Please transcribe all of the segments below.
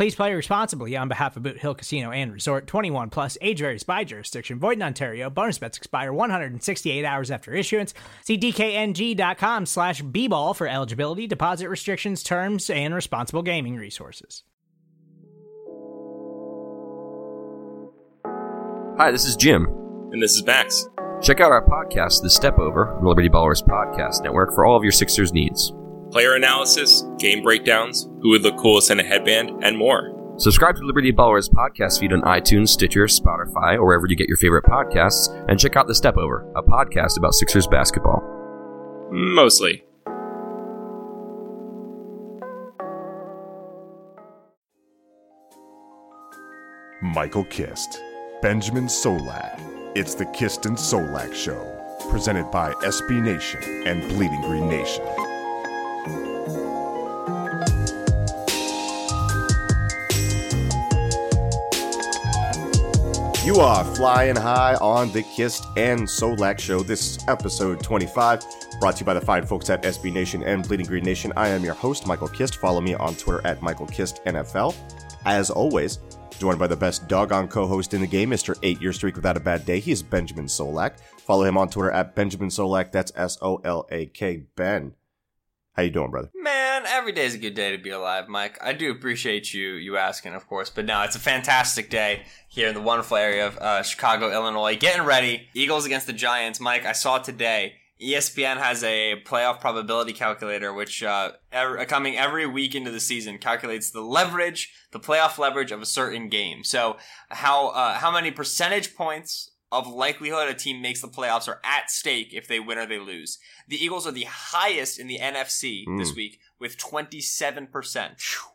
Please play responsibly on behalf of Boot Hill Casino and Resort 21 plus age varies by jurisdiction. Void in Ontario. Bonus bets expire 168 hours after issuance. See DKNG.com slash B ball for eligibility, deposit restrictions, terms, and responsible gaming resources. Hi, this is Jim. And this is Max. Check out our podcast, The Step Over, Liberty Ballers Podcast Network, for all of your Sixers needs. Player analysis, game breakdowns, who would look coolest in a headband, and more. Subscribe to Liberty Ballers podcast feed on iTunes, Stitcher, Spotify, or wherever you get your favorite podcasts, and check out The Step Over, a podcast about Sixers basketball. Mostly. Michael Kist, Benjamin Solak. It's the Kist and Solak Show, presented by SB Nation and Bleeding Green Nation. You are flying high on the Kist and Solak Show. This is episode 25, brought to you by the fine folks at SB Nation and Bleeding Green Nation. I am your host, Michael Kist. Follow me on Twitter at Michael Kist NFL. As always, joined by the best doggone co-host in the game, Mr. Eight Year Streak Without a Bad Day. He is Benjamin Solak. Follow him on Twitter at Benjamin Solak. That's S-O-L-A-K. Ben, how you doing, brother? Man, every day is a good day to be alive, Mike. I do appreciate you you asking, of course, but no, it's a fantastic day here in the wonderful area of uh, Chicago, Illinois. Getting ready, Eagles against the Giants. Mike, I saw today. ESPN has a playoff probability calculator, which uh, er, coming every week into the season calculates the leverage, the playoff leverage of a certain game. So how uh, how many percentage points of likelihood a team makes the playoffs are at stake if they win or they lose. The Eagles are the highest in the NFC this hmm. week with 27%.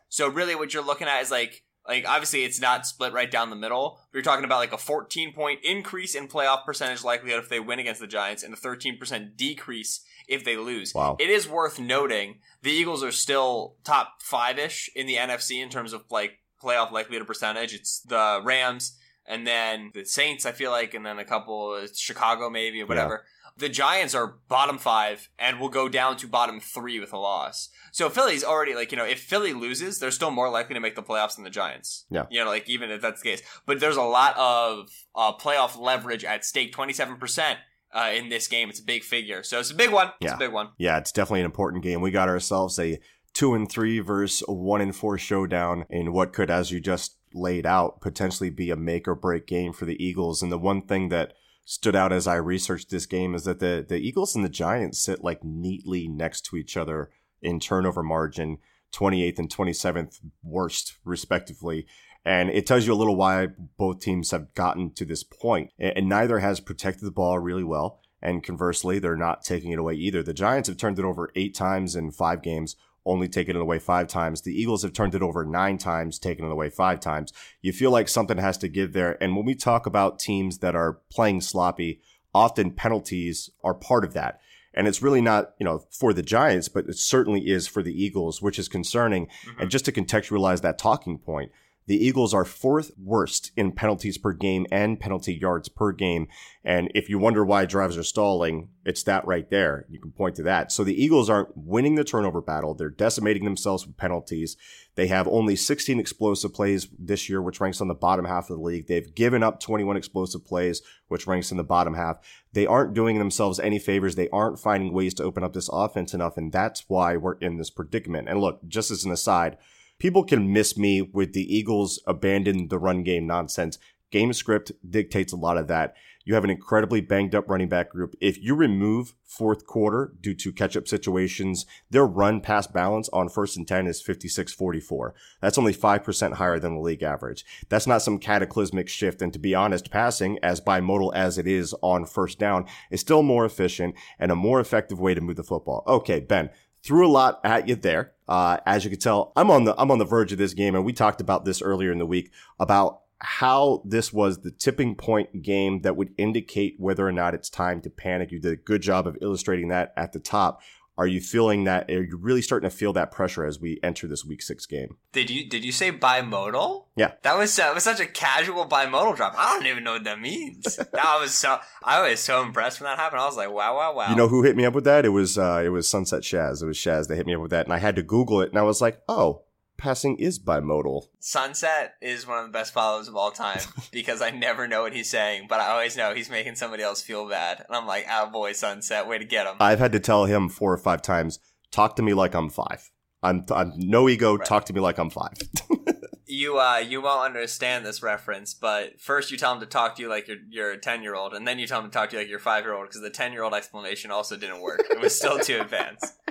So really what you're looking at is like like obviously it's not split right down the middle. You're talking about like a 14 point increase in playoff percentage likelihood if they win against the Giants and a 13% decrease if they lose. Wow. It is worth noting the Eagles are still top 5ish in the NFC in terms of like playoff likelihood percentage. It's the Rams and then the Saints, I feel like, and then a couple, it's Chicago maybe or whatever. The Giants are bottom five and will go down to bottom three with a loss. So Philly's already like, you know, if Philly loses, they're still more likely to make the playoffs than the Giants. Yeah. You know, like even if that's the case. But there's a lot of uh, playoff leverage at stake, 27%. Uh, in this game, it's a big figure, so it's a big one. It's Yeah. a big one. Yeah, it's definitely an important game. We got ourselves a two and three versus one and four showdown in what could, as you just laid out, potentially be a make or break game for the Eagles. And the one thing that stood out as I researched this game is that the the Eagles and the Giants sit like neatly next to each other in turnover margin, 28th and 27th worst respectively. And it tells you a little why both teams have gotten to this point. And neither has protected the ball really well. And conversely, they're not taking it away either. The Giants have turned it over eight times in five games, only taken it away five times. The Eagles have turned it over nine times, taken it away five times. You feel like something has to give there. And when we talk about teams that are playing sloppy, often penalties are part of that. And it's really not, you know, for the Giants, but it certainly is for the Eagles, which is concerning. And mm-hmm. just to contextualize that talking point, the Eagles are fourth worst in penalties per game and penalty yards per game. And if you wonder why drives are stalling, it's that right there. You can point to that. So the Eagles aren't winning the turnover battle. They're decimating themselves with penalties. They have only 16 explosive plays this year, which ranks on the bottom half of the league. They've given up 21 explosive plays, which ranks in the bottom half. They aren't doing themselves any favors. They aren't finding ways to open up this offense enough. And that's why we're in this predicament. And look, just as an aside, people can miss me with the Eagles abandon the run game nonsense. Game script dictates a lot of that. You have an incredibly banged up running back group. If you remove fourth quarter due to catch up situations, their run pass balance on first and 10 is 56 44. That's only 5% higher than the league average. That's not some cataclysmic shift. And to be honest, passing, as bimodal as it is on first down, is still more efficient and a more effective way to move the football. Okay, Ben, threw a lot at you there. Uh, as you can tell, I'm on the I'm on the verge of this game, and we talked about this earlier in the week about how this was the tipping point game that would indicate whether or not it's time to panic. You did a good job of illustrating that at the top. Are you feeling that? Are you really starting to feel that pressure as we enter this week six game? Did you did you say bimodal? Yeah, that was that was such a casual bimodal drop. I don't even know what that means. that was so I was so impressed when that happened. I was like, wow, wow, wow. You know who hit me up with that? It was uh, it was Sunset Shaz. It was Shaz that hit me up with that, and I had to Google it, and I was like, oh, passing is bimodal. Sunset is one of the best follows of all time because I never know what he's saying, but I always know he's making somebody else feel bad. And I'm like, oh boy, Sunset, way to get him. I've had to tell him four or five times, talk to me like I'm five. I'm, I'm no ego, right. talk to me like I'm five. you uh you won't understand this reference, but first you tell him to talk to you like you're you're a ten year old, and then you tell him to talk to you like you're five year old because the ten year old explanation also didn't work. It was still too advanced.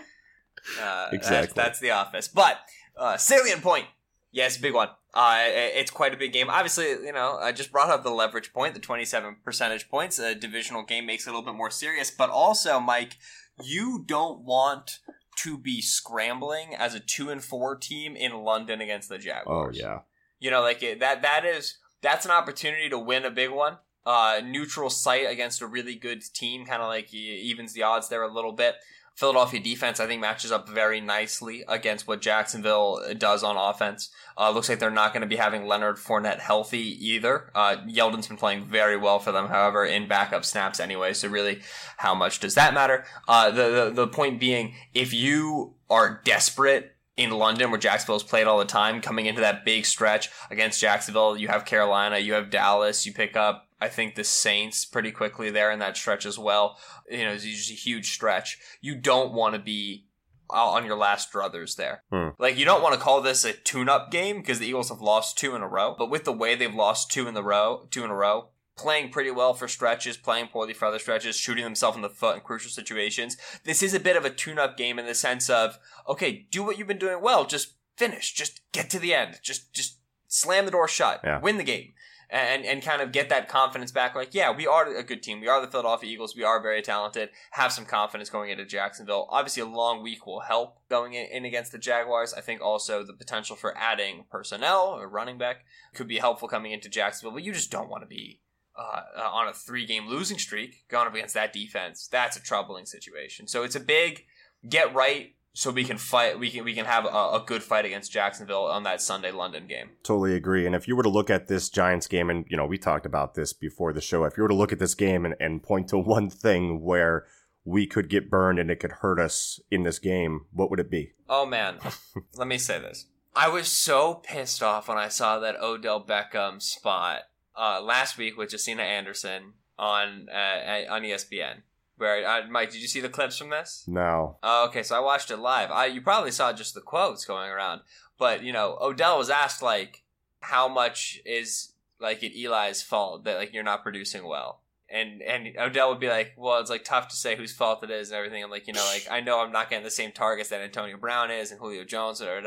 Uh, exactly. That's, that's the office. But uh, salient point. Yes, big one. Uh, it's quite a big game. Obviously, you know, I just brought up the leverage point, the 27 percentage points. A divisional game makes it a little bit more serious, but also, Mike, you don't want to be scrambling as a two and four team in London against the Jaguars. Oh yeah, you know, like that. That is that's an opportunity to win a big one. Uh, neutral site against a really good team, kind of like evens the odds there a little bit. Philadelphia defense, I think, matches up very nicely against what Jacksonville does on offense. Uh, looks like they're not going to be having Leonard Fournette healthy either. Uh, Yeldon's been playing very well for them, however, in backup snaps anyway. So really, how much does that matter? Uh, the, the the point being, if you are desperate in London, where Jacksonville's played all the time, coming into that big stretch against Jacksonville, you have Carolina, you have Dallas, you pick up I think the Saints pretty quickly there in that stretch as well. You know, it's just a huge stretch. You don't want to be on your last druthers there. Hmm. Like you don't want to call this a tune-up game because the Eagles have lost two in a row. But with the way they've lost two in the row, two in a row, playing pretty well for stretches, playing poorly for other stretches, shooting themselves in the foot in crucial situations. This is a bit of a tune-up game in the sense of okay, do what you've been doing well, just finish, just get to the end, just just slam the door shut, yeah. win the game and and kind of get that confidence back. Like, yeah, we are a good team. We are the Philadelphia Eagles. We are very talented. Have some confidence going into Jacksonville. Obviously, a long week will help going in against the Jaguars. I think also the potential for adding personnel or running back could be helpful coming into Jacksonville. But you just don't want to be uh, uh, on a three game losing streak going up against that defense. That's a troubling situation. So it's a big get right so we can fight we can we can have a, a, good fight against Jacksonville on that Sunday London game. Totally agree. And if you were to look at this Giants game and you know, we talked about this before the show, if you were to look at this game and, and point to one thing where we could get burned and it could hurt us in this game, what would it be? Oh man. Let me say this. I was so pissed off when I saw that Odell Beckham spot uh, last week with Josina Anderson on uh, on ESPN where uh, Mike, did you see the clips from this? No. Oh, okay. So I watched it live. I you probably saw just the quotes going around, but you know, Odell was asked like, how much is like it Eli's fault that like you're not producing well, and and Odell would be like, well, it's like tough to say whose fault it is and everything. I'm like, you know, like I know I'm not getting the same targets that Antonio Brown is and Julio Jones or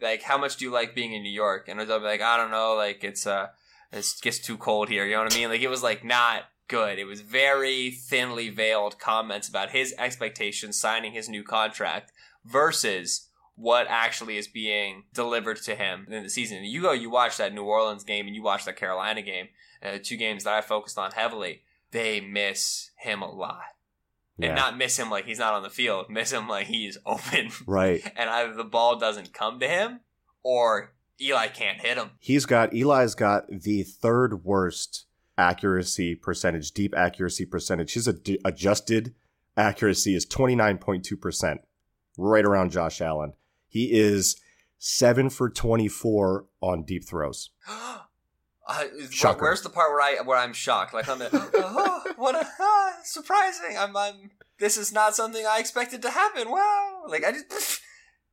like how much do you like being in New York? And Odell would be like, I don't know, like it's uh. It gets too cold here, you know what I mean? Like it was like not good. It was very thinly veiled comments about his expectations signing his new contract versus what actually is being delivered to him in the season. you go, you watch that New Orleans game and you watch that Carolina game, uh, two games that I focused on heavily. They miss him a lot. Yeah. And not miss him like he's not on the field, miss him like he's open. Right. and either the ball doesn't come to him or Eli can't hit him. He's got, Eli's got the third worst accuracy percentage, deep accuracy percentage. His ad- adjusted accuracy is 29.2%, right around Josh Allen. He is 7 for 24 on deep throws. Uh, where's the part where I where I'm shocked? Like I'm, oh, what a ah, surprising! I'm, I'm. This is not something I expected to happen. Wow! Like I just,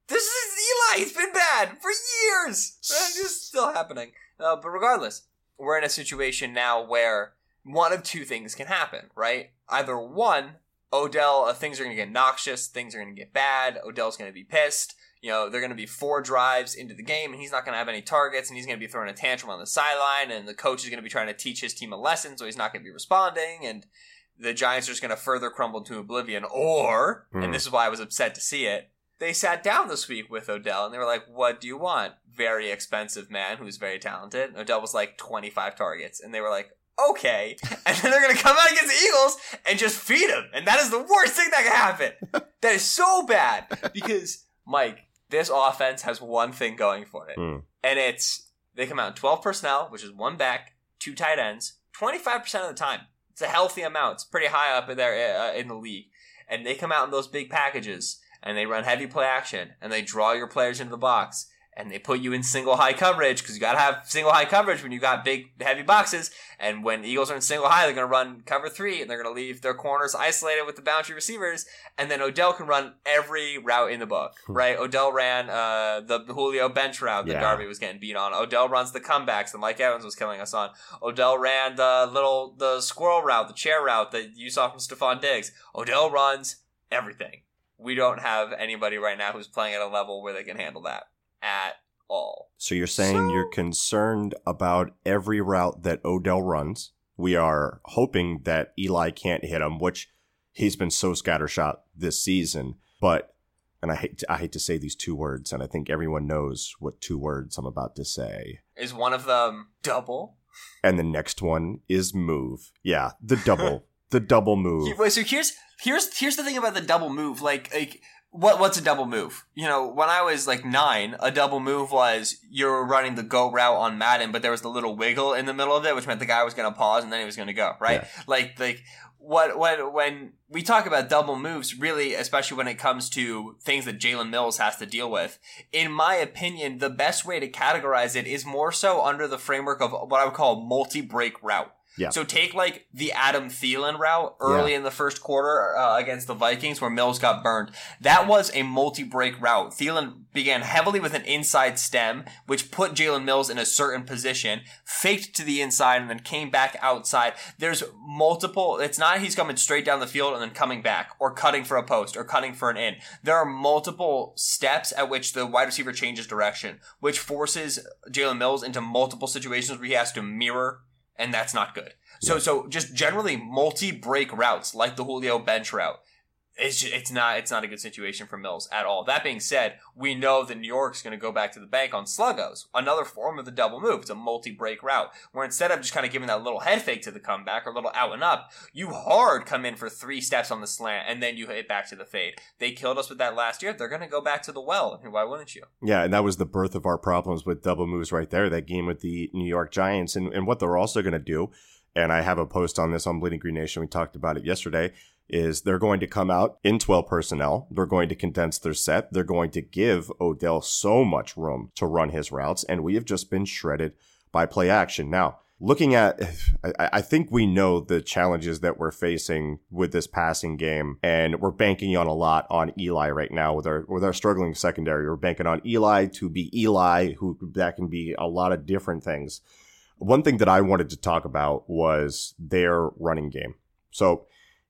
this is Eli. It's been bad for years. It's still happening. Uh, but regardless, we're in a situation now where one of two things can happen, right? Either one, Odell, uh, things are going to get noxious, things are going to get bad, Odell's going to be pissed. You know, they're going to be four drives into the game, and he's not going to have any targets, and he's going to be throwing a tantrum on the sideline, and the coach is going to be trying to teach his team a lesson, so he's not going to be responding, and the Giants are just going to further crumble to oblivion. Or, Hmm. and this is why I was upset to see it, they sat down this week with Odell, and they were like, What do you want? Very expensive man who's very talented. And Odell was like 25 targets, and they were like, okay. And then they're going to come out against the Eagles and just feed him. And that is the worst thing that can happen. that is so bad because, Mike, this offense has one thing going for it. Hmm. And it's they come out in 12 personnel, which is one back, two tight ends, 25% of the time. It's a healthy amount. It's pretty high up in there uh, in the league. And they come out in those big packages and they run heavy play action and they draw your players into the box and they put you in single high coverage because you got to have single high coverage when you got big heavy boxes. And when Eagles are in single high, they're going to run cover three and they're going to leave their corners isolated with the boundary receivers. And then Odell can run every route in the book, right? Odell ran uh, the Julio bench route that Yeah. Darby was getting beat on. Odell runs the comebacks that Mike Evans was killing us on. Odell ran the little the squirrel route, the chair route that you saw from Stefon Diggs. Odell runs everything. We don't have anybody right now who's playing at a level where they can handle that at all. So you're saying So- you're concerned about every route that Odell runs. We are hoping that Eli can't hit him, which he's been so scattershot this season. But and I hate to, I hate to say these two words, and I think everyone knows what two words I'm about to say. Is one of them double? And the next one is move. Yeah, the double, the double move. Wait, so here's here's here's the thing about the double move. Like like what what's a double move? You know, when I was like nine, a double move was you're running the go route on Madden, but there was the little wiggle in the middle of it, which meant the guy was going to pause and then he was going to go. Right? Like like what what when we talk about double moves, really, especially when it comes to things that Jalen Mills has to deal with, in my opinion, the best way to categorize it is more so under the framework of what I would call multi break route. Yeah. So take like the Adam Thielen route early in the first quarter uh, against the Vikings where Mills got burned. That was a multi-break route. Thielen began heavily with an inside stem, which put Jalen Mills in a certain position, faked to the inside, and then came back outside. There's multiple. It's not he's coming straight down the field and then coming back, or cutting for a post, or cutting for an in. There are multiple steps at which the wide receiver changes direction, which forces Jalen Mills into multiple situations where he has to mirror and that's not good. So so just generally multi break routes like the Julio bench route. It's just, it's not it's not a good situation for Mills at all. That being said, we know that New York's going to go back to the bank on sluggos, another form of the double move. It's a multi break route where instead of just kind of giving that little head fake to the comeback or a little out and up, you hard come in for three steps on the slant and then you hit back to the fade. They killed us with that last year. They're going to go back to the well. Why wouldn't you? Yeah, and that was the birth of our problems with double moves right there. That game with the New York Giants, and, and what they're also going to do. And I have a post on this on Bleeding Green Nation. We talked about it yesterday. Is they're going to come out in 12 personnel. They're going to condense their set. They're going to give Odell so much room to run his routes. And we have just been shredded by play action. Now, looking at, I, I think we know the challenges that we're facing with this passing game, and we're banking on a lot on Eli right now with our with our struggling secondary. We're banking on Eli to be Eli, who that can be a lot of different things. One thing that I wanted to talk about was their running game. So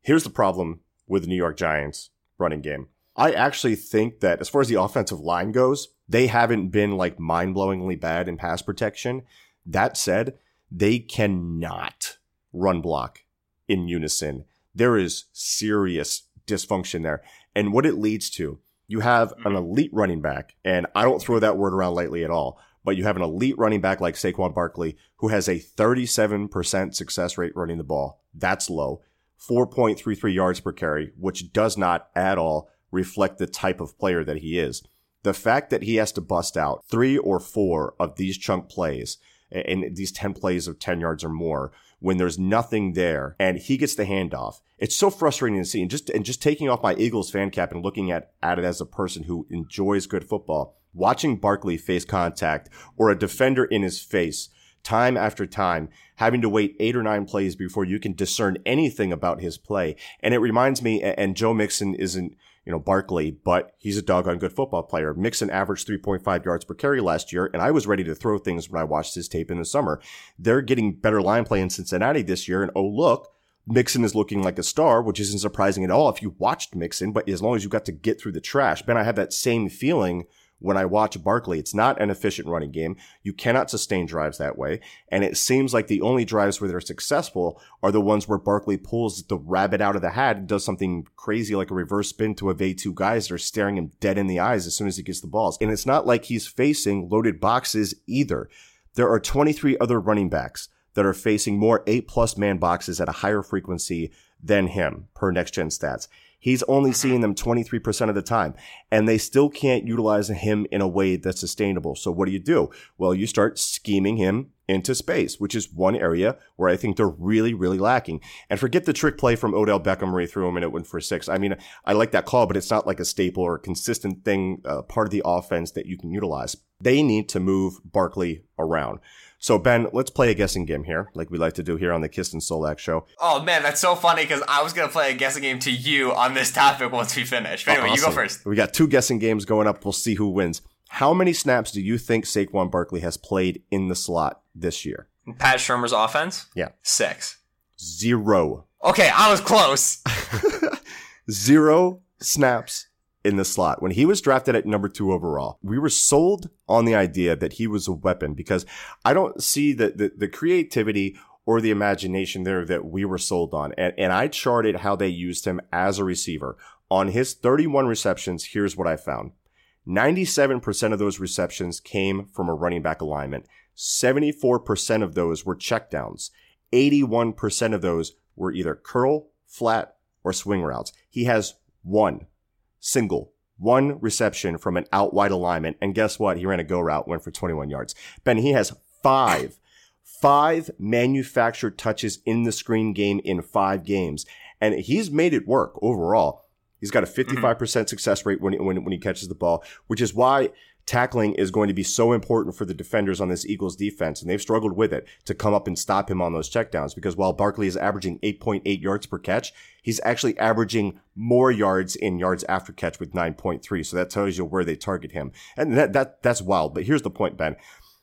here's the problem with the New York Giants running game. I actually think that as far as the offensive line goes, they haven't been like mind blowingly bad in pass protection. That said, they cannot run block in unison. There is serious dysfunction there. And what it leads to, you have an mm-hmm. elite running back, and I don't throw that word around lightly at all, but you have an elite running back like Saquon Barkley who has a 37% success rate running the ball. That's low. 4.33 yards per carry, which does not at all reflect the type of player that he is. The fact that he has to bust out three or four of these chunk plays and these 10 plays of 10 yards or more when there's nothing there and he gets the handoff. It's so frustrating to see. And just, and just taking off my Eagles fan cap and looking at, at it as a person who enjoys good football, watching Barkley face contact or a defender in his face time after time, having to wait eight or nine plays before you can discern anything about his play. And it reminds me, and Joe Mixon isn't, you know, Barkley, but he's a doggone good football player. Mixon averaged 3.5 yards per carry last year, and I was ready to throw things when I watched his tape in the summer. They're getting better line play in Cincinnati this year, and oh, look, Mixon is looking like a star, which isn't surprising at all if you watched Mixon, but as long as you got to get through the trash. Ben, I have that same feeling when I watch Barkley. It's not an efficient running game. You cannot sustain drives that way. And it seems like the only drives where they're successful are the ones where Barkley pulls the rabbit out of the hat and does something crazy like a reverse spin to evade two guys that are staring him dead in the eyes as soon as he gets the balls. And it's not like he's facing loaded boxes either. There are 23 other running backs that are facing more eight plus man boxes at a higher frequency than him per next gen stats. He's only seeing them 23% of the time and they still can't utilize him in a way that's sustainable. So what do you do? Well, you start scheming him into space, which is one area where I think they're really, really lacking. And forget the trick play from Odell Beckham where he threw him and it went for six. I mean, I like that call, but it's not like a staple or a consistent thing, uh, part of the offense that you can utilize. They need to move Barkley around. So Ben, let's play a guessing game here, like we like to do here on the Kist and Solak show. Oh man, that's so funny because I was gonna play a guessing game to you on this topic once we finish. But anyway, Awesome. you go first. We got two guessing games going up. We'll see who wins. How many snaps do you think Saquon Barkley has played in the slot this year? Pat Shurmur's offense. Yeah. Six. Zero. Okay, I was close. Zero snaps in the slot. When he was drafted at number two overall, we were sold on the idea that he was a weapon because I don't see the, the, the creativity or the imagination there that we were sold on. And, and I charted how they used him as a receiver. On his 31 receptions, here's what I found. 97% of those receptions came from a running back alignment. 74% of those were checkdowns. 81% of those were either curl, flat, or swing routes. He has one single, one reception from an out wide alignment. And guess what? He ran a go route, went for 21 yards. Ben, he has five, five manufactured touches in the screen game in five games. And he's made it work overall. He's got a mm-hmm. 55% success rate when, he- when, when he catches the ball, which is why tackling is going to be so important for the defenders on this Eagles defense. And they've struggled with it to come up and stop him on those checkdowns because while Barkley is averaging 8.8 yards per catch, he's actually averaging more yards in yards after catch with 9.3. So that tells you where they target him. And that, that, that's wild. But here's the point, Ben.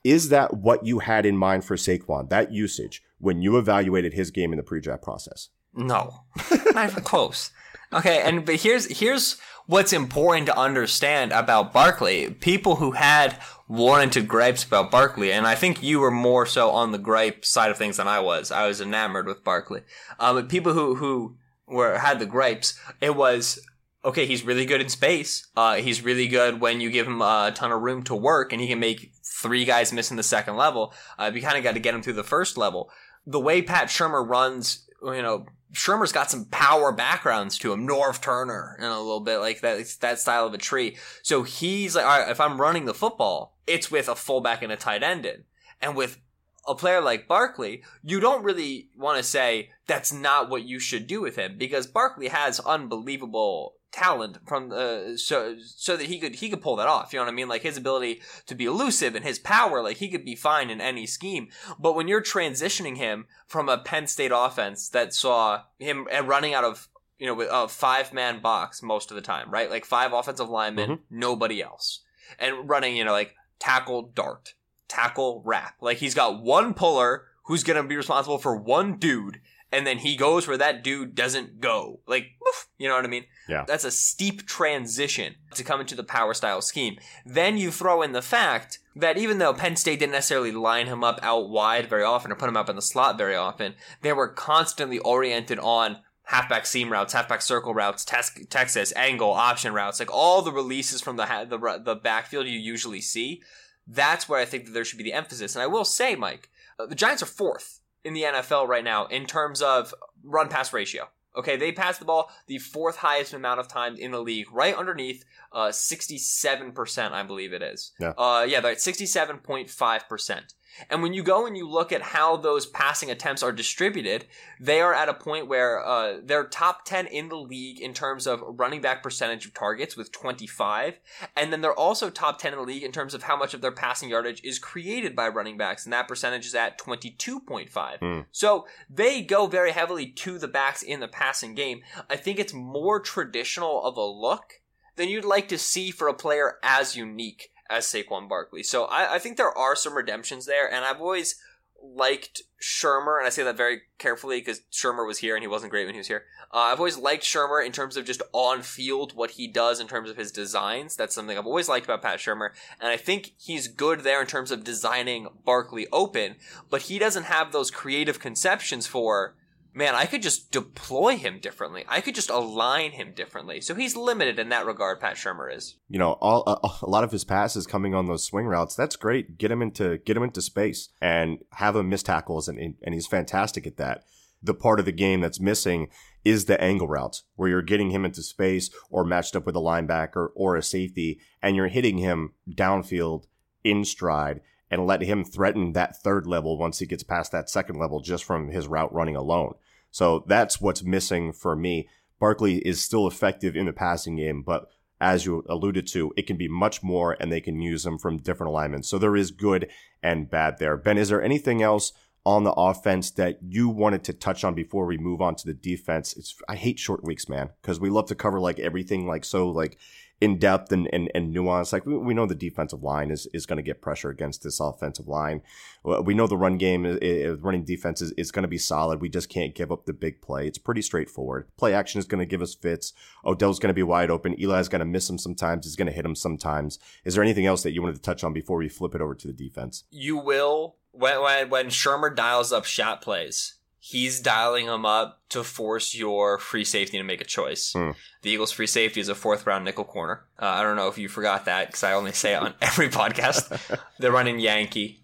Is that what you had in mind for Saquon, that usage, when you evaluated his game in the pre-draft process? No, not even close. Okay, and but here's here's what's important to understand about Barkley. People who had warranted gripes about Barkley, and I think you were more so on the gripe side of things than I was. I was enamored with Barkley. Um, but people who who were had the gripes, it was okay. He's really good in space. Uh, he's really good when you give him a ton of room to work, and he can make three guys miss in the second level. Uh, you kind of got to get him through the first level. The way Pat Shurmur runs, you know, Shurmur's got some power backgrounds to him, Norv Turner, and a little bit like that, that style of a tree. So he's like, all right, if I'm running the football, it's with a fullback and a tight end in. And with a player like Barkley, you don't really want to say that's not what you should do with him because Barkley has unbelievable talent from the so so that he could he could pull that off. You know what I mean? Like his ability to be elusive and his power, like he could be fine in any scheme. But when you're transitioning him from a Penn State offense that saw him uh, running out of you know with a five man box most of the time, right? Like five offensive linemen, nobody else, and running you know like tackle dart, tackle wrap. Like he's got one puller who's gonna be responsible for one dude. And then he goes where that dude doesn't go. Like, woof, you know what I mean? Yeah. That's a steep transition to come into the power style scheme. Then you throw in the fact that even though Penn State didn't necessarily line him up out wide very often or put him up in the slot very often, they were constantly oriented on halfback seam routes, halfback circle routes, tes- Texas angle option routes, like all the releases from the ha- the the backfield you usually see. That's where I think that there should be the emphasis. And I will say, Mike, uh, the Giants are fourth in the NFL right now in terms of run pass ratio. Okay, they pass the ball the fourth highest amount of times in the league, right underneath uh, 67%, I believe it is. Yeah. Uh, yeah, they're at 67.5%. And when you go and you look at how those passing attempts are distributed, they are at a point where uh, they're top 10 in the league in terms of running back percentage of targets with 25. And then they're also top 10 in the league in terms of how much of their passing yardage is created by running backs. And that percentage is at 22.5. Mm. So they go very heavily to the backs in the passing game. I think it's more traditional of a look than you'd like to see for a player as unique as Saquon Barkley. So I, I think there are some redemptions there, and I've always liked Shurmur, and I say that very carefully because Shurmur was here and he wasn't great when he was here. Uh, I've always liked Shurmur in terms of just on field what he does in terms of his designs. That's something I've always liked about Pat Shurmur, and I think he's good there in terms of designing Barkley open, but he doesn't have those creative conceptions for man, I could just deploy him differently. I could just align him differently. So he's limited in that regard. Pat Shurmur is. You know, all a, a lot of his passes coming on those swing routes. That's great. Get him into get him into space and have him miss tackles, and and he's fantastic at that. The part of the game that's missing is the angle routes where you're getting him into space or matched up with a linebacker or a safety, and you're hitting him downfield in stride and let him threaten that third level once he gets past that second level just from his route running alone. So that's what's missing for me. Barkley is still effective in the passing game, but as you alluded to, it can be much more and they can use him from different alignments. So there is good and bad there. Ben, is there anything else on the offense that you wanted to touch on before we move on to the defense? It's I hate short weeks, man, because we love to cover like everything like so like in depth and, and, and nuance. Like we, we know the defensive line is, is going to get pressure against this offensive line. We know the run game, is, is running defense is, is going to be solid. We just can't give up the big play. It's pretty straightforward. Play action is going to give us fits. Odell's going to be wide open. Eli's going to miss him sometimes. He's going to hit him sometimes. Is there anything else that you wanted to touch on before we flip it over to the defense? You will when when, when Shurmur dials up shot plays he's dialing him up to force your free safety to make a choice. Hmm. The Eagles' free safety is a fourth round nickel corner. Uh, I don't know if you forgot that because I only say it on every podcast. They're running Yankee.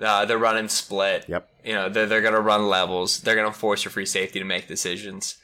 Uh, they're running split. Yep. You know, they're, they're going to run levels. They're going to force your free safety to make decisions.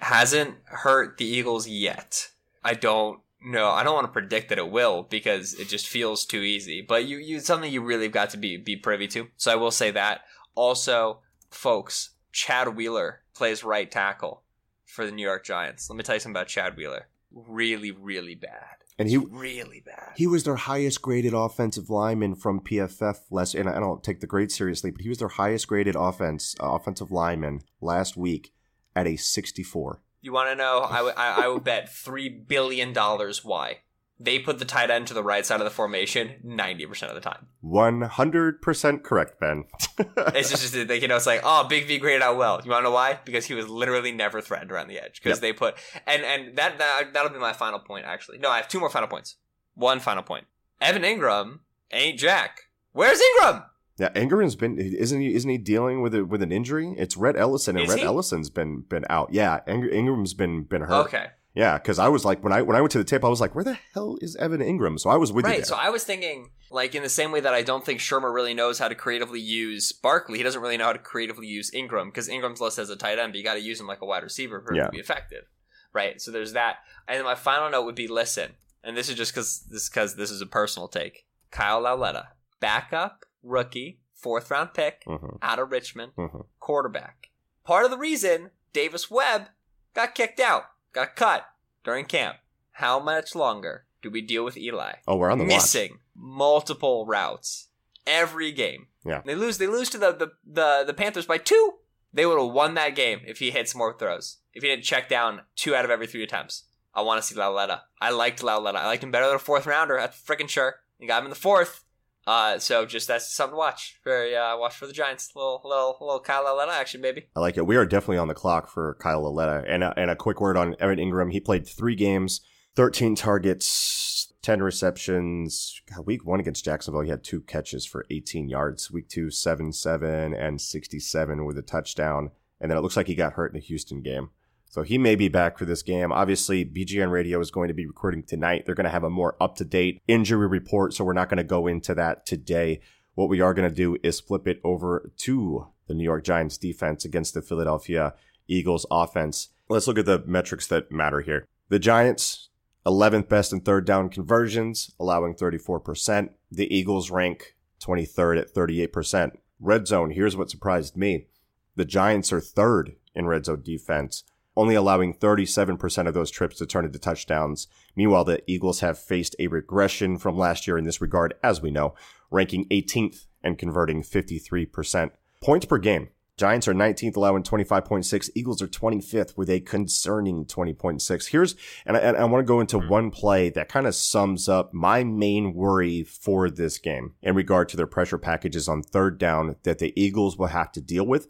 Hasn't hurt the Eagles yet. I don't know. I don't want to predict that it will because it just feels too easy. But you, you, something you really got to be, be privy to. So I will say that. Also, folks, Chad Wheeler plays right tackle for the New York Giants. Let me tell you something about Chad Wheeler. Really, really bad. And he really bad. he was their highest graded offensive lineman from PFF last, and I don't take the grade seriously, but he was their highest graded offense uh, offensive lineman last week at a 64. You want to know? I I, I would bet three billion dollars why they put the tight end to the right side of the formation ninety percent of the time. 100% correct, Ben. It's just, just they, you know, it's like, oh, Big V graded out well. You want to know why? Because he was literally never threatened around the edge. Because Yep. they put and and that, that that'll be my final point. Actually, no, I have two more final points. One final point. Evan Engram ain't Jack. Where's Engram? Yeah, Engram's been isn't he isn't he dealing with it with an injury? It's Rhett Ellison and Is Red he? Ellison's been been out. Yeah, Engram's been been hurt. Okay. Yeah, because I was like when I when I went to the tape, I was like, where the hell is Evan Engram? So I was with you. Right. So I was thinking, like, in the same way that I don't think Shurmur really knows how to creatively use Barkley, he doesn't really know how to creatively use Engram because Engram's listed as a tight end, but you got to use him like a wide receiver for him to be effective. Right. So there's that. And then my final note would be listen, and this is just because this because this is a personal take. Kyle Lauletta, backup rookie, fourth round pick Mhm, out of Richmond, mhm. quarterback. Part of the reason Davis Webb got kicked out, got cut during camp. How much longer do we deal with Eli? Oh, we're on the watch. missing multiple routes every game. Yeah. They lose they lose to the the, the, the Panthers by two. They would have won that game if he hit some more throws. If he didn't check down two out of every three attempts. I want to see Lauletta. I liked Lauletta. I liked him better than a fourth rounder. That's freaking sure. You got him in the fourth. Uh, so just that's something to watch. Very uh, watch for the Giants. Little little little Kyle Lauletta action, baby. I like it. We are definitely on the clock for Kyle Lauletta. And a, and a quick word on Evan Engram. He played three games, 13 targets, 10 receptions. God, week one against Jacksonville, he had two catches for 18 yards. Week two, 7 7 and 67 with a touchdown. And then it looks like he got hurt in the Houston game. So he may be back for this game. Obviously, BGN Radio is going to be recording tonight. They're going to have a more up to date injury report. So we're not going to go into that today. What we are going to do is flip it over to the New York Giants defense against the Philadelphia Eagles offense. Let's look at the metrics that matter here. The Giants, 11th best in third down conversions, allowing 34%. The Eagles rank 23rd at 38%. Red zone, here's what surprised me. The Giants are third in red zone defense, only allowing 37% of those trips to turn into touchdowns. Meanwhile, the Eagles have faced a regression from last year in this regard, as we know, ranking 18th and converting 53%. Points per game. Giants are 19th, allowing 25.6. Eagles are 25th with a concerning 20.6. Here's, and I, and I want to go into mm-hmm. one play that kind of sums up my main worry for this game in regard to their pressure packages on third down that the Eagles will have to deal with.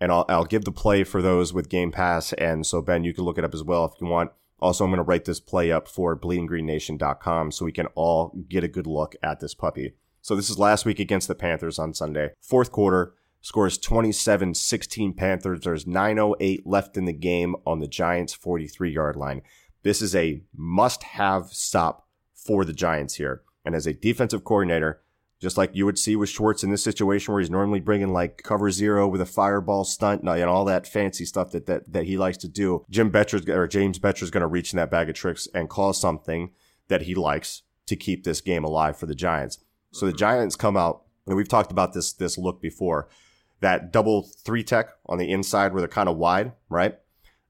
And I'll, I'll give the play for those with Game Pass. And so, Ben, you can look it up as well if you want. Also, I'm going to write this play up for bleedinggreennation.com so we can all get a good look at this puppy. So this is last week against the Panthers on Sunday. Fourth quarter, scores 27 16 Panthers. There's 9.08 left in the game on the Giants' 43 yard line. This is a must have stop for the Giants here. And as a defensive coordinator, just like you would see with Schwartz in this situation where he's normally bringing like cover zero with a fireball stunt and all that fancy stuff that, that, that he likes to do. Jim Bettcher's or James Bettcher's going to reach in that bag of tricks and call something that he likes to keep this game alive for the Giants. So the Giants come out, and we've talked about this, this look before that double three tech on the inside where they're kind of wide, right?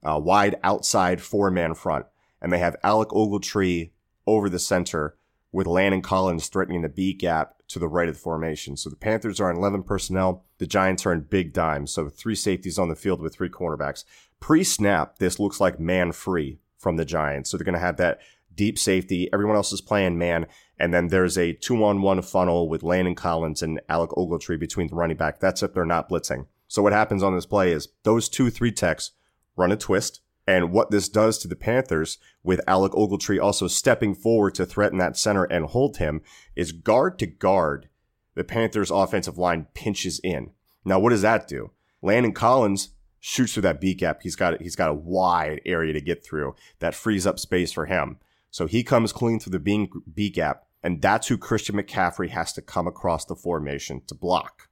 Uh, wide outside four man front. And they have Alec Ogletree over the center with Landon Collins threatening the B gap to the right of the formation. So the Panthers are in 11 personnel. The Giants are in big dime. So three safeties on the field with three cornerbacks. Pre snap, this looks like man free from the Giants. So they're going to have that deep safety. Everyone else is playing man. And then there's a two on one funnel with Landon Collins and Alec Ogletree between the running back. That's if they're not blitzing. So what happens on this play is those two three techs run a twist. And what this does to the Panthers with Alec Ogletree also stepping forward to threaten that center and hold him is guard to guard. The Panthers offensive line pinches in. Now, what does that do? Landon Collins shoots through that B gap. He's got, he's got a wide area to get through that frees up space for him. So he comes clean through the B gap and that's who Christian McCaffrey has to come across the formation to block.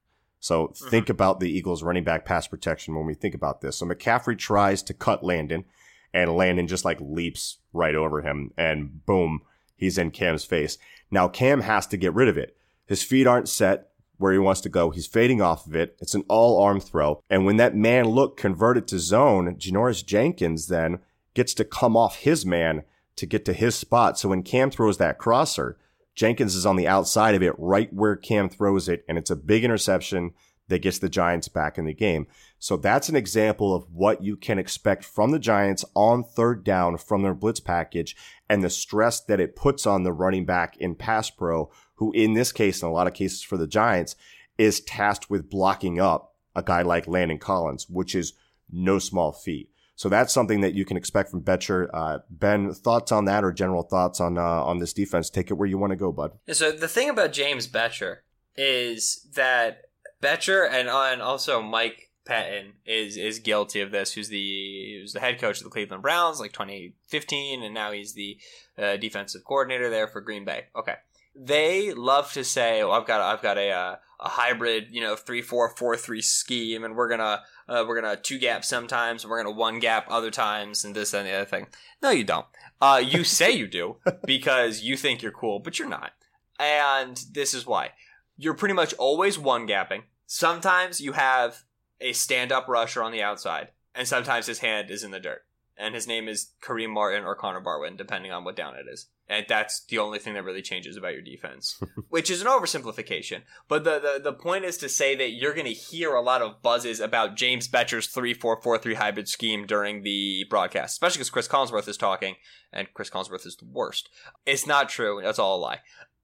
So mm-hmm. think about the Eagles running back pass protection when we think about this. So McCaffrey tries to cut Landon and Landon just like leaps right over him and boom, he's in Cam's face. Now Cam has to get rid of it. His feet aren't set where he wants to go. He's fading off of it. It's an all arm throw. And when that man look converted to zone, Janoris Jenkins then gets to come off his man to get to his spot. So when Cam throws that crosser, Jenkins is on the outside of it, right where Cam throws it, and it's a big interception that gets the Giants back in the game. So that's an example of what you can expect from the Giants on third down from their blitz package and the stress that it puts on the running back in pass pro, who in this case, in a lot of cases for the Giants, is tasked with blocking up a guy like Landon Collins, which is no small feat. So that's something that you can expect from Bettcher. Uh, ben, thoughts on that or general thoughts on uh, on this defense? Take it where you want to go, bud. So the thing about James Bettcher is that Bettcher and uh, and also Mike Pettine is is guilty of this. Who's the who's the head coach of the Cleveland Browns, like 2015, and now he's the uh, defensive coordinator there for Green Bay. Okay, they love to say, "Oh, I've got I've got a uh, a hybrid, you know, three four four three scheme, and we're gonna uh, we're gonna two gap sometimes, and we're gonna one gap other times, and this and the other thing. No, you don't. Uh, you say you do because you think you're cool, but you're not. And this is why you're pretty much always one gapping. Sometimes you have a stand up rusher on the outside, and sometimes his hand is in the dirt, and his name is Kareem Martin or Connor Barwin, depending on what down it is. And that's the only thing that really changes about your defense, which is an oversimplification. But the, the, the point is to say that you're going to hear a lot of buzzes about James Bettcher's 3 4 4 3 hybrid scheme during the broadcast, especially because Chris Collinsworth is talking, and Chris Collinsworth is the worst. It's not true. That's all a lie.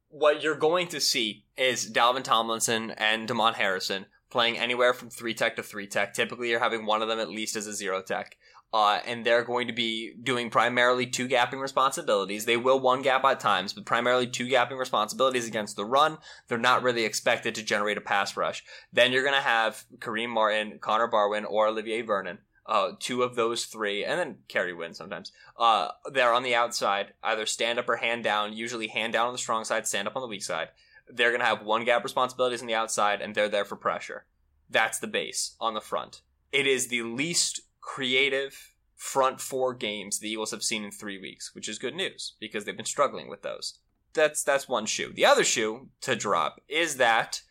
What you're going to see is Dalvin Tomlinson and Damon Harrison playing anywhere from 3 tech to 3 tech. Typically, you're having one of them at least as a 0 tech uh, and they're going to be doing primarily two gapping responsibilities. They will one gap at times, but primarily two gapping responsibilities against the run. They're not really expected to generate a pass rush. Then you're going to have Kareem Martin, Connor Barwin, or Olivier Vernon. Uh, two of those three, and then Kerry wins sometimes. Uh, they're on the outside, either stand up or hand down. Usually hand down on the strong side, stand up on the weak side. They're going to have one gap responsibilities on the outside, and they're there for pressure. That's the base on the front. It is the least creative front four games the Eagles have seen in three weeks, which is good news because they've been struggling with those. that's that's one shoe. The other shoe to drop is that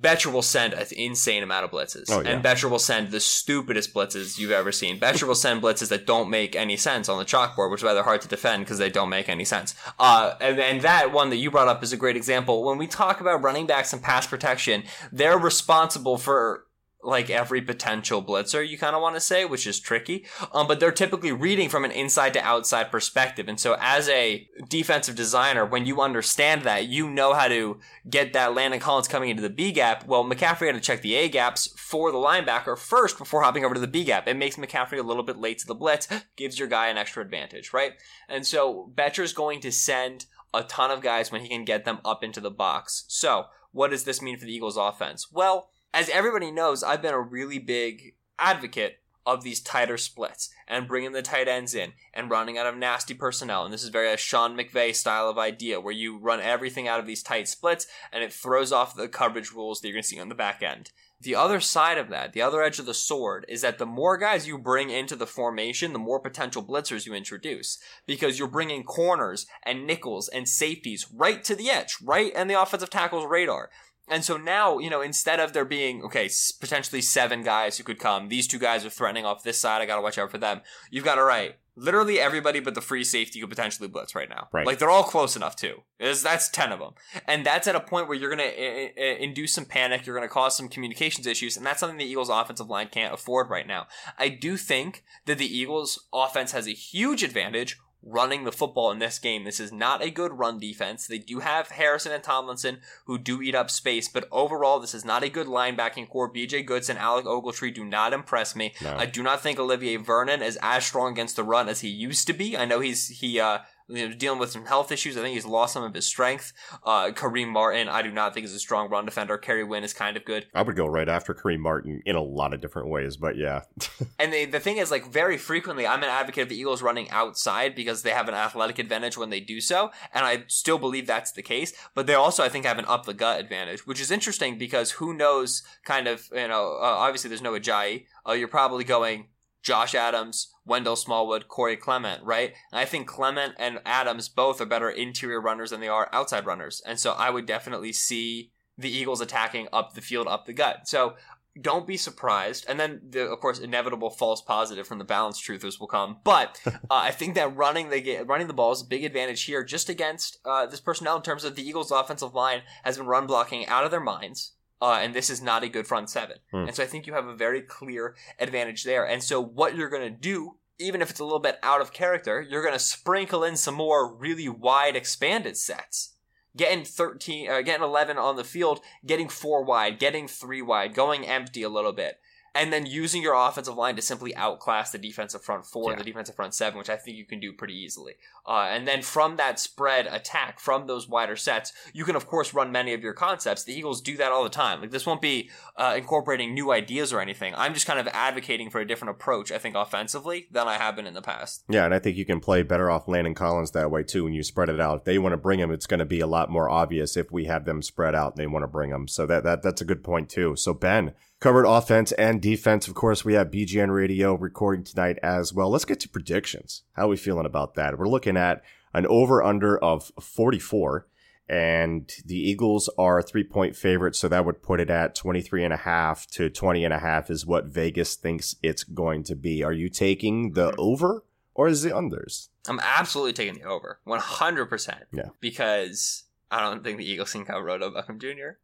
Bettcher will send an insane amount of blitzes. Oh, yeah. And Bettcher will send the stupidest blitzes you've ever seen. Bettcher will send blitzes that don't make any sense on the chalkboard, which is rather hard to defend because they don't make any sense. Uh, and, and that one that you brought up is a great example. When we talk about running backs and pass protection, they're responsible for like every potential blitzer you kind of want to say which is tricky. Um, but they're typically reading from an inside to outside perspective. And so as a defensive designer when you understand that you know how to get that landon collins coming into the b gap. Well mccaffrey had to check the a gaps for the linebacker first before hopping over to the b gap. It makes mccaffrey a little bit late to the blitz gives your guy an extra advantage right? And so Bettcher's going to send a ton of guys when he can get them up into the box. So what does this mean for the eagles offense? Well as everybody knows, I've been a really big advocate of these tighter splits and bringing the tight ends in and running out of nasty personnel. And this is very a Sean McVay style of idea where you run everything out of these tight splits and it throws off the coverage rules that you're going to see on the back end. The other side of that, the other edge of the sword, is that the more guys you bring into the formation, the more potential blitzers you introduce. Because you're bringing corners and nickels and safeties right to the edge, right in the offensive tackle's radar. And so now, you know, instead of there being, okay, potentially seven guys who could come, these two guys are threatening off this side, I gotta watch out for them. You've got to right. Literally everybody but the free safety could potentially blitz right now. Right. Like they're all close enough too. Is that's 10 of them. And that's at a point where you're going to induce some panic, you're to cause some communications issues, and that's something the Eagles offensive line can't afford right now. I do think that the Eagles offense has a huge advantage running the football in this game. This is not a good run defense. They do have Harrison and Tomlinson who do eat up space, but overall, this is not a good linebacking corps. BJ Goodson, Alec Ogletree do not impress me. No. I do not think Olivier Vernon is as strong against the run as he used to be. I know he's he uh you know, dealing with some health issues. I think he's lost some of his strength. Uh, Kareem Martin, I do not think is a strong run defender. Kerry Wynn is kind of good. I would go right after Kareem Martin in a lot of different ways, but yeah. And they, the thing is, like, very frequently, I'm an advocate of the Eagles running outside because they have an athletic advantage when they do so. And I still believe that's the case. But they also, I think, have an up the gut advantage, which is interesting because who knows, kind of, you know, uh, obviously there's no Ajayi. Uh, you're probably going Josh Adams, Wendell Smallwood, Corey Clement, right? And I think Clement and Adams both are better interior runners than they are outside runners. And so I would definitely see the Eagles attacking up the field, up the gut. So don't be surprised. And then, the, of course, inevitable false positive from the balanced truthers will come. But uh, I think that running the running the ball is a big advantage here, just against uh, this personnel in terms of the Eagles' offensive line has been run blocking out of their minds. Uh, and this is not a good front seven. Hmm. And so I think you have a very clear advantage there. And so what you're going to do, even if it's a little bit out of character, you're going to sprinkle in some more really wide expanded sets. Getting 13, uh, getting 11 on the field, getting four wide, getting three wide, going empty a little bit. And then using your offensive line to simply outclass the defensive front four and the defensive front seven, which I think you can do pretty easily. Uh, and then from that spread attack, from those wider sets, you can of course run many of your concepts. The Eagles do that all the time. Like this won't be uh, incorporating new ideas or anything. I'm just kind of advocating for a different approach. I think offensively than I have been in the past. Yeah, and I think you can play better off Landon Collins that way too when you spread it out. If they want to bring him, it's going to be a lot more obvious if we have them spread out and they want to bring him. So that, that that's a good point too. So Ben covered offense and defense. Of course, we have BGN Radio recording tonight as well. Let's get to predictions. How are we feeling about that? We're looking at an over under of 44 and the Eagles are three point favorites. So that would put it at 23 and a half to 20 and a half is what Vegas thinks it's going to be. Are you taking the hmm. over or is the unders? I'm absolutely taking the over, 100. percent Yeah. because I don't think the Eagles can cover Odell Beckham Jr.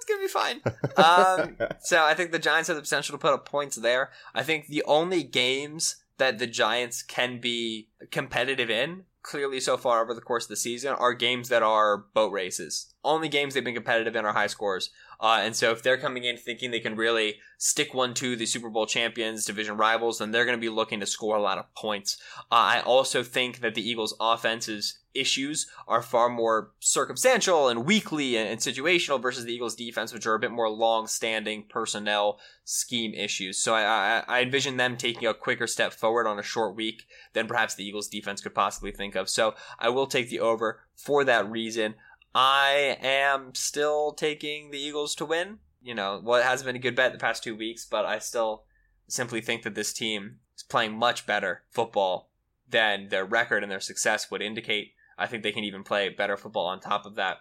It's gonna be fine. um, so I think the Giants have the potential to put up points there. I think the only games that the Giants can be competitive in, clearly so far over the course of the season, are games that are boat races. Only games they've been competitive in are high scores. Uh, and so if they're coming in thinking they can really stick one to the Super Bowl champions, division rivals, then they're going to be looking to score a lot of points. Uh, I also think that the Eagles' offense's issues are far more circumstantial and weekly and, and situational versus the Eagles' defense, which are a bit more long-standing personnel scheme issues. So I, I, I envision them taking a quicker step forward on a short week than perhaps the Eagles' defense could possibly think of. So I will take the over for that reason. I am still taking the Eagles to win. You know, well, it has been a good bet the past two weeks, but I still simply think that this team is playing much better football than their record and their success would indicate. I think they can even play better football on top of that.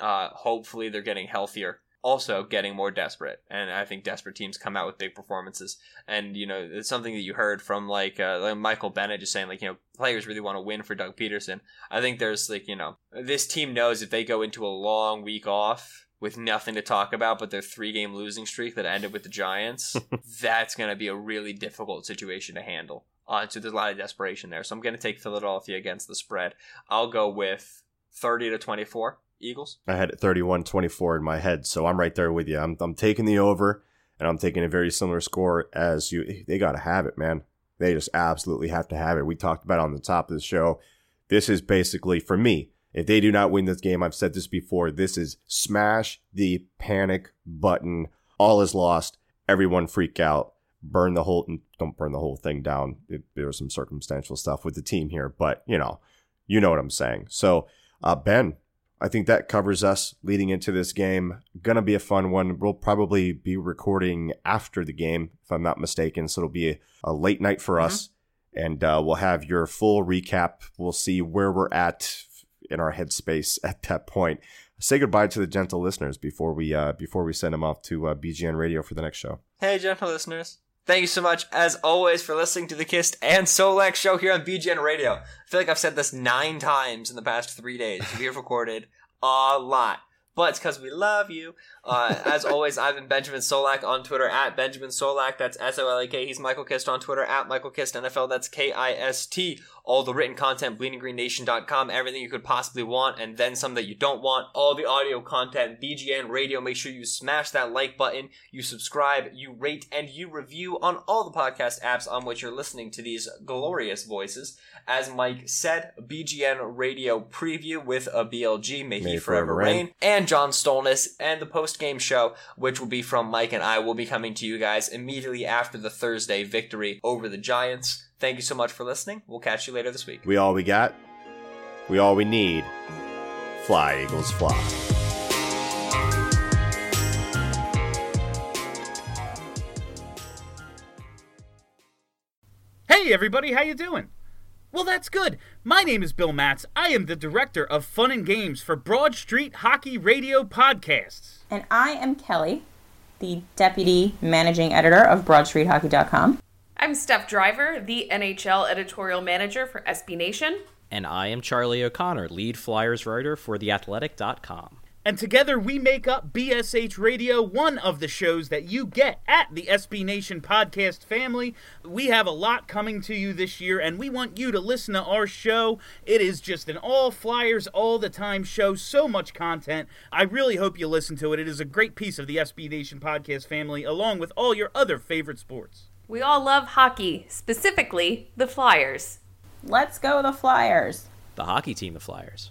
Uh, hopefully, they're getting healthier. Also, getting more desperate, and I think desperate teams come out with big performances. And you know, it's something that you heard from like, uh, like Michael Bennett just saying, like, you know, players really want to win for Doug Pederson I think there's like, you know, this team knows if they go into a long week off with nothing to talk about but their three game losing streak that ended with the Giants, that's going to be a really difficult situation to handle. Uh, so there's a lot of desperation there. So I'm going to take Philadelphia against the spread. I'll go with 30 to 24 Eagles. I had it 31 24 in my head, so I'm right there with you. I'm, I'm taking the over, and I'm taking a very similar score as you. They got to have it, man. They just absolutely have to have it. We talked about on the top of the show. This is basically, for me, if they do not win this game, I've said this before, this is smash the panic button. All is lost. Everyone freak out. Burn the whole, don't burn the whole thing down. It, some circumstantial stuff with the team here, but you know, you know what I'm saying. So, uh, Ben, I think that covers us leading into this game. Gonna be a fun one. We'll probably be recording after the game, if I'm not mistaken. So it'll be a, a late night for mm-hmm. us, and uh, we'll have your full recap. We'll see where we're at in our headspace at that point. Say goodbye to the gentle listeners before we uh, before we send them off to uh, BGN Radio for the next show. Hey, gentle listeners. Thank you so much, as always, for listening to the Kist and Solak show here on BGN Radio. I feel like I've said this nine times in the past three days. We have recorded a lot but it's because we love you. Uh, as always, I've been Benjamin Solak on Twitter at Benjamin Solak. That's S O L A K. He's Michael Kist on Twitter at Michael Kist NFL. That's K I S T. All the written content, bleedinggreennation.com. Everything you could possibly want, and then some that you don't want. All the audio content, BGN Radio. Make sure you smash that like button, you subscribe, you rate, and you review on all the podcast apps on which you're listening to these glorious voices. As Mike said, BGN Radio preview with a BLG, May, May He Forever, forever reign. reign, and John Stolnis, and the post game show, which will be from Mike and I, will be coming to you guys immediately after the Thursday victory over the Giants. Thank you so much for listening. We'll catch you later this week. We all we got. We all we need. Fly, Eagles, fly. Hey everybody, how you doing? Well, that's good. My name is Bill Matz. I am the director of fun and games for Broad Street Hockey Radio Podcasts. And I am Kelly, the deputy managing editor of BroadStreetHockey.com. I'm Steph Driver, the NHL editorial manager for SB Nation. And I am Charlie O'Connor, lead Flyers writer for TheAthletic.com. And together we make up BSH Radio, one of the shows that you get at the SB Nation podcast family. We have a lot coming to you this year, and we want you to listen to our show. It is just an all flyers, all the time show, so much content. I really hope you listen to it. It is a great piece of the SB Nation podcast family, along with all your other favorite sports. We all love hockey, specifically the Flyers. Let's go, the Flyers. The hockey team, the Flyers.